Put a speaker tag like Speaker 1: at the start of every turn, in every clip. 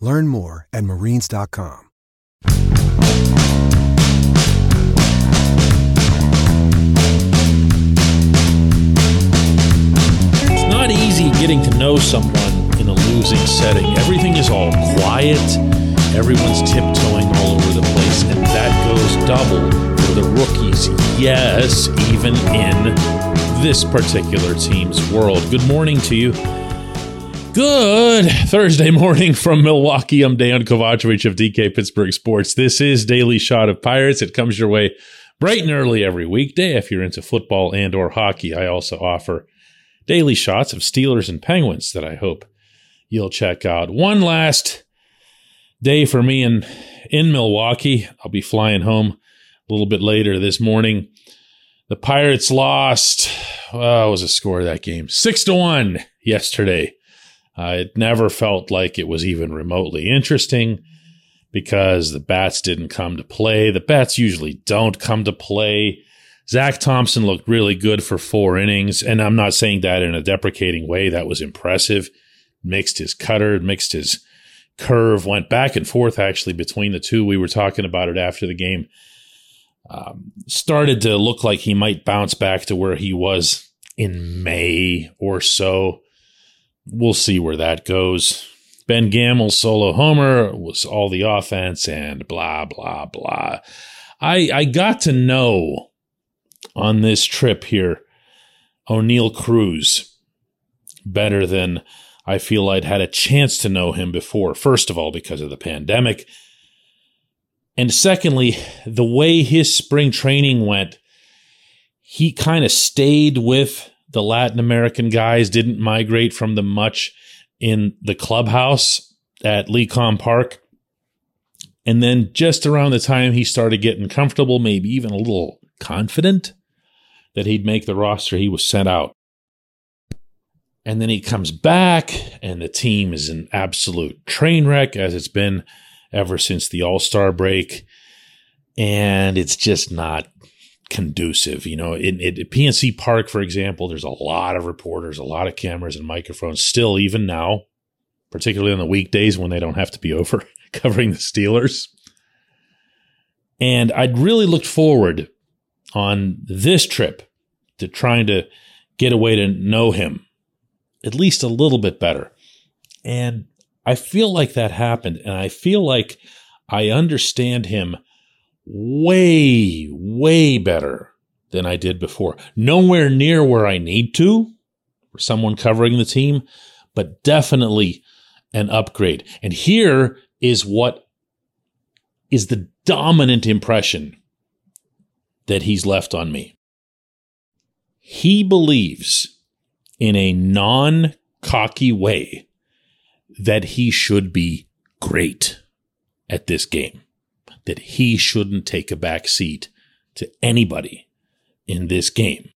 Speaker 1: Learn more at marines.com.
Speaker 2: It's not easy getting to know someone in a losing setting. Everything is all quiet, everyone's tiptoeing all over the place, and that goes double for the rookies. Yes, even in this particular team's world. Good morning to you. Good Thursday morning from Milwaukee. I'm Dejan Kovacevic of DK Pittsburgh Sports. This is Daily Shot of Pirates. It comes your way bright and early every weekday if you're into football and or hockey. I also offer daily shots of Steelers and Penguins that I hope you'll check out. One last day for me in in Milwaukee. I'll be flying home a little bit later this morning. The Pirates lost. Uh, what was the score of that game? Six to one yesterday. Uh, it never felt like it was even remotely interesting because the bats didn't come to play. The bats usually don't come to play. Zach Thompson looked really good for four innings, and I'm not saying that in a deprecating way. That was impressive. Mixed his cutter, mixed his curve, went back and forth actually between the two. We were talking about it after the game. Um, started to look like he might bounce back to where he was in May or so we'll see where that goes. Ben Gamel's solo homer was all the offense and blah, blah, blah. I, I got to know on this trip here Oneil Cruz better than I feel I'd had a chance to know him before. First of all, because of the pandemic. And secondly, the way his spring training went, he kind of stayed with the Latin American guys didn't migrate from them much in the clubhouse at Lecom Park. And then just around the time he started getting comfortable, maybe even a little confident that he'd make the roster, he was sent out. And then he comes back, and the team is an absolute train wreck, as it's been ever since the All Star break. And it's just not conducive. You know, in, in, PNC Park, for example, there's a lot of reporters, a lot of cameras and microphones still, even now, particularly on the weekdays when they don't have to be over covering the Steelers. And I'd really looked forward on this trip to trying to get a way to know him at least a little bit better. And I feel like that happened. And I feel like I understand him way, way better than I did before. Nowhere near where I need to for someone covering the team, but definitely an upgrade. And here is what is the dominant impression that he's left on me. He believes in a non cocky way that he should be great at this game that he shouldn't take a back seat to anybody in this game.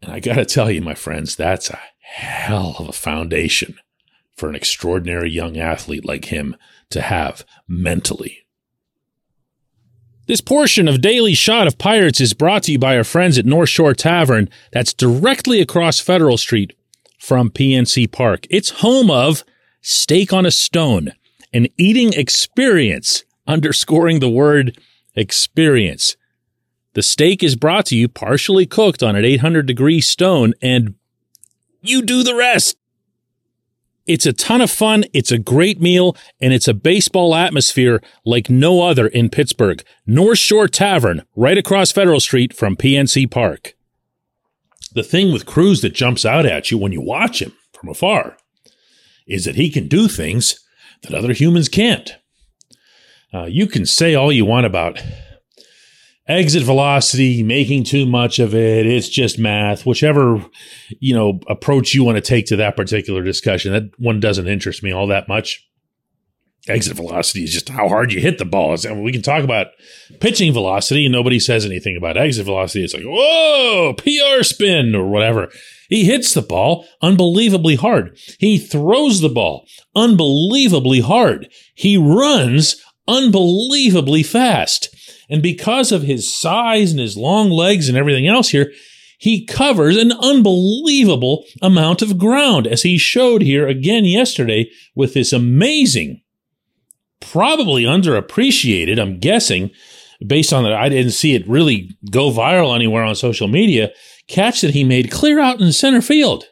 Speaker 2: And I got to tell you, my friends, that's a hell of a foundation for an extraordinary young athlete like him to have mentally. This portion of Daily Shot of Pirates is brought to you by our friends at North Shore Tavern, that's directly across Federal Street from PNC Park. It's home of Steak on a Stone, an eating experience underscoring the word experience. The steak is brought to you partially cooked on an 800 degree stone, and you do the rest. It's a ton of fun. It's a great meal and it's a baseball atmosphere like no other in Pittsburgh. North Shore Tavern, right across Federal Street from PNC Park. The thing with Cruz that jumps out at you when you watch him from afar is that he can do things that other humans can't. Uh, you can say all you want about exit velocity, making too much of it. It's just math, whichever, you know, approach you want to take to that particular discussion. That one doesn't interest me all that much. Exit velocity is just how hard you hit the ball. I mean, we can talk about pitching velocity and nobody says anything about exit velocity. It's like, whoa, PR spin or whatever. He hits the ball unbelievably hard. He throws the ball unbelievably hard. He runs unbelievably fast. And because of his size and his long legs and everything else here, he covers an unbelievable amount of ground, as he showed here again yesterday with this amazing, probably underappreciated, I'm guessing, based on that, I didn't see it really go viral anywhere on social media, catch that he made clear out in center field.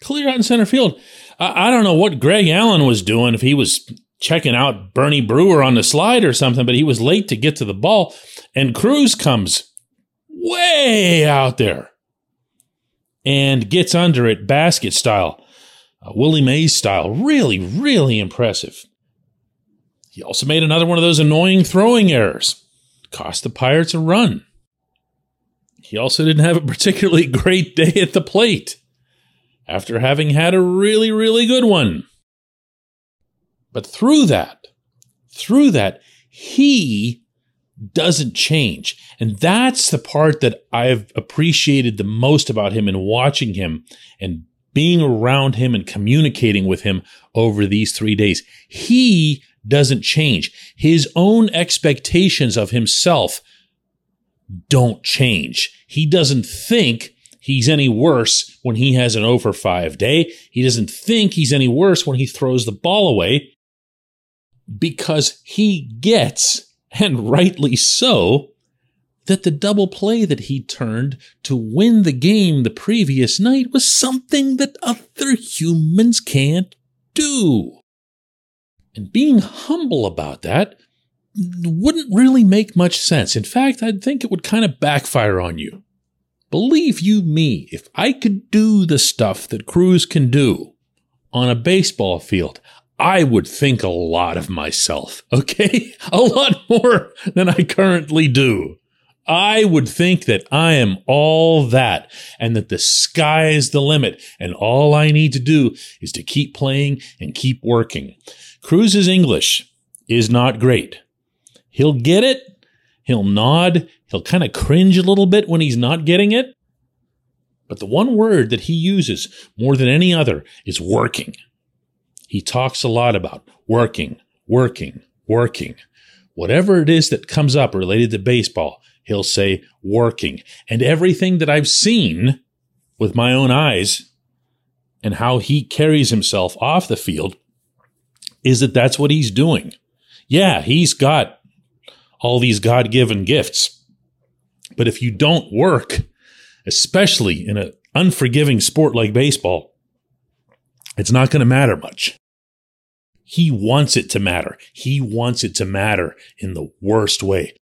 Speaker 2: Clear out in center field. I, I don't know what Greg Allen was doing, if he was checking out Bernie Brewer on the slide or something, but he was late to get to the ball. And Cruz comes way out there and gets under it basket style, uh, Willie Mays style. Really, really impressive. He also made another one of those annoying throwing errors, cost the Pirates a run. He also didn't have a particularly great day at the plate after having had a really, really good one. But through that, through that, he doesn't change. And that's the part that I've appreciated the most about him and watching him and being around him and communicating with him over these three days. He doesn't change. His own expectations of himself don't change. He doesn't think he's any worse when he has an over 5 day. He doesn't think he's any worse when he throws the ball away because he gets, and rightly so, that the double play that he turned to win the game the previous night was something that other humans can't do. And being humble about that wouldn't really make much sense. In fact, I'd think it would kind of backfire on you. Believe you me, if I could do the stuff that Cruz can do on a baseball field, I would think a lot of myself, okay? A lot more than I currently do. I would think that I am all that and that the sky is the limit and all I need to do is to keep playing and keep working. Cruz's English is not great. He'll get it. He'll nod. He'll kind of cringe a little bit when he's not getting it. But the one word that he uses more than any other is working. He talks a lot about working, working, working. Whatever it is that comes up related to baseball, he'll say working. And everything that I've seen with my own eyes and how he carries himself off the field is that that's what he's doing. Yeah, he's got all these God given gifts. But if you don't work, especially in an unforgiving sport like baseball, it's not going to matter much. He wants it to matter. He wants it to matter in the worst way.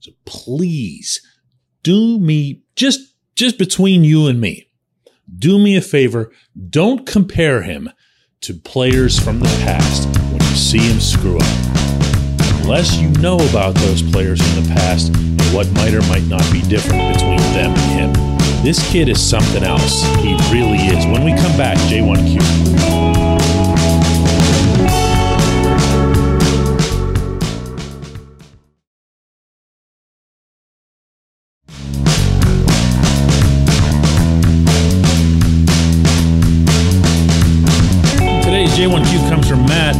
Speaker 2: So please do me just just between you and me. Do me a favor, don't compare him to players from the past when you see him screw up. Unless you know about those players from the past and what might or might not be different between them and him. This kid is something else. He really is. When we come back, J1Q. J1Q comes from Matt,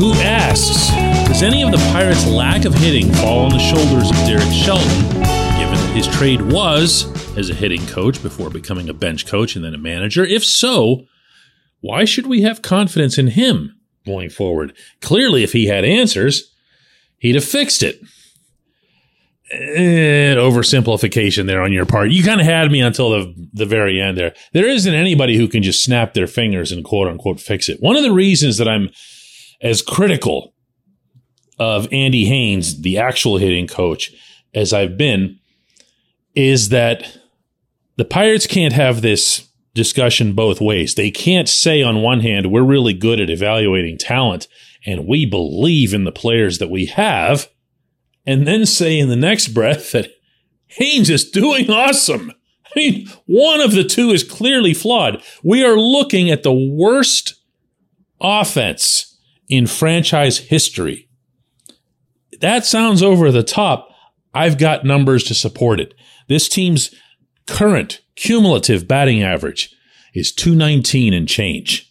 Speaker 2: who asks Does any of the Pirates' lack of hitting fall on the shoulders of Derek Shelton, his trade was as a hitting coach before becoming a bench coach and then a manager? If so, why should we have confidence in him going forward? Clearly, if he had answers, he'd have fixed it. oversimplification there on your part. You kind of had me until the the very end there. There isn't anybody who can just snap their fingers and quote unquote fix it. One of the reasons that I'm as critical of Andy Haines, the actual hitting coach, as I've been, is that the Pirates can't have this discussion both ways. They can't say on one hand, we're really good at evaluating talent and we believe in the players that we have, and then say in the next breath that Haines is doing awesome. I mean, one of the two is clearly flawed. We are looking at the worst offense in franchise history. That sounds over the top. I've got numbers to support it. This team's current cumulative batting average is 219 and change.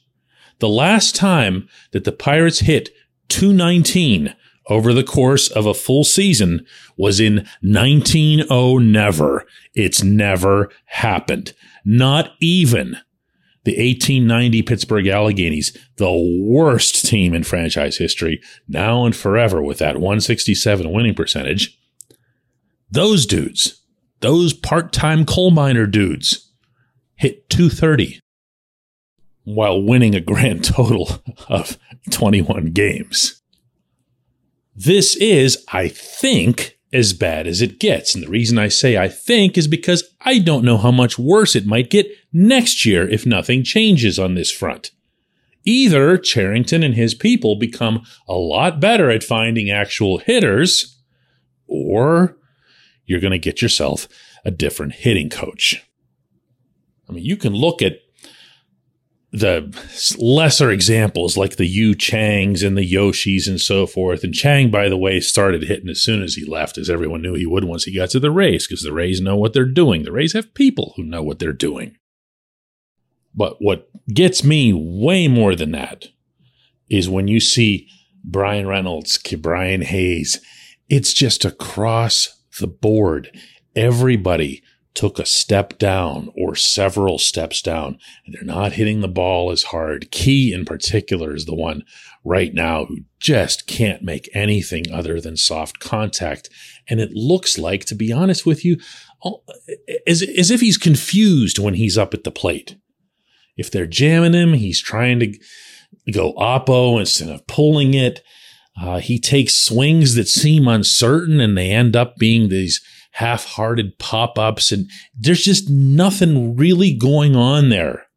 Speaker 2: The last time that the Pirates hit 219 over the course of a full season was in 1900 never. It's never happened. Not even the 1890 Pittsburgh Alleghenys, the worst team in franchise history, now and forever with that 167 winning percentage. Those dudes, those part-time coal miner dudes hit 230 while winning a grand total of 21 games. This is, I think, as bad as it gets. And the reason I say I think is because I don't know how much worse it might get next year if nothing changes on this front. Either Cherington and his people become a lot better at finding actual hitters, or you're going to get yourself a different hitting coach. I mean, you can look at the lesser examples like the Yu Changs and the Yoshis and so forth. And Chang, by the way, started hitting as soon as he left, as everyone knew he would once he got to the Rays, because the Rays know what they're doing. The Rays have people who know what they're doing. But what gets me way more than that is when you see Bryan Reynolds, Brian Hayes, it's just across the board. Everybody took a step down or several steps down and they're not hitting the ball as hard. Key in particular is the one right now who just can't make anything other than soft contact. And it looks like, to be honest with you, as, as if he's confused when he's up at the plate. If they're jamming him, he's trying to go oppo instead of pulling it. Uh, he takes swings that seem uncertain and they end up being these half-hearted pop-ups and there's just nothing really going on there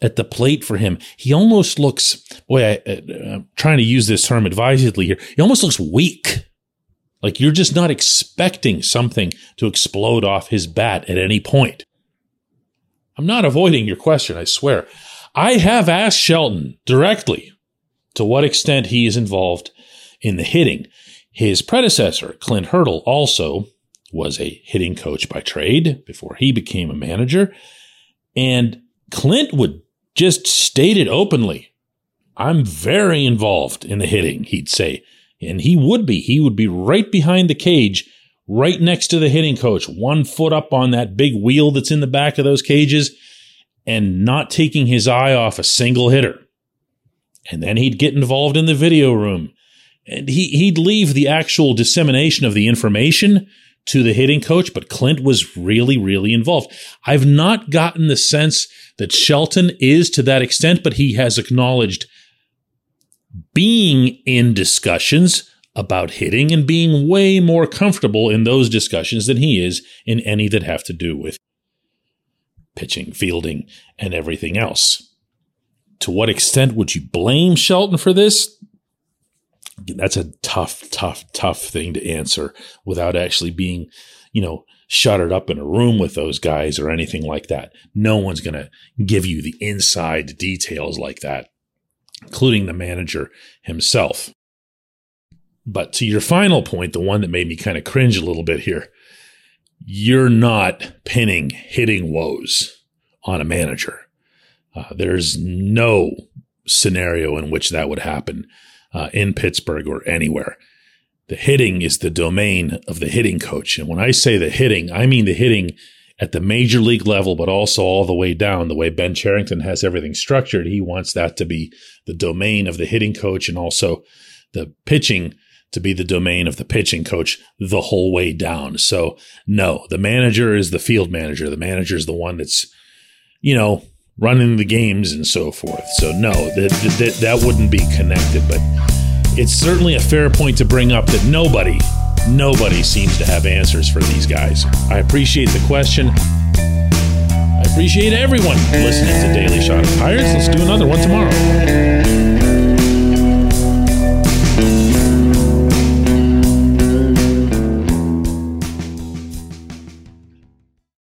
Speaker 2: at the plate for him. He almost looks, boy, I, am trying to use this term advisedly here. He almost looks weak. Like you're just not expecting something to explode off his bat at any point. I'm not avoiding your question, I swear. I have asked Shelton directly to what extent he is involved in the hitting. His predecessor, Clint Hurdle, also was a hitting coach by trade before he became a manager. And Clint would just state it openly. I'm very involved in the hitting, he'd say. And he would be. He would be right behind the cage, right next to the hitting coach, one foot up on that big wheel that's in the back of those cages, and not taking his eye off a single hitter. And then he'd get involved in the video room and he he'd leave the actual dissemination of the information to the hitting coach, but Clint was really, really involved. I've not gotten the sense that Shelton is to that extent, but he has acknowledged being in discussions about hitting and being way more comfortable in those discussions than he is in any that have to do with pitching, fielding, and everything else. To what extent would you blame Shelton for this? that's a tough, tough, tough thing to answer without actually being, you know, shuttered up in a room with those guys or anything like that. No one's going to give you the inside details like that, including the manager himself. But to your final point, the one that made me kind of cringe a little bit here, you're not pinning hitting woes on a manager. Uh, there's no scenario in which that would happen uh, in Pittsburgh or anywhere. The hitting is the domain of the hitting coach. And when I say the hitting, I mean the hitting at the major league level, but also all the way down. The way Ben Cherington has everything structured, he wants that to be the domain of the hitting coach and also the pitching to be the domain of the pitching coach the whole way down. So, no, the manager is the field manager. The manager is the one that's, you know, running the games and so forth. So, no, that, that, that wouldn't be connected. But it's certainly a fair point to bring up that nobody, nobody seems to have answers for these guys. I appreciate the question. I appreciate everyone listening to Daily Shot of Pirates. Let's do another one tomorrow.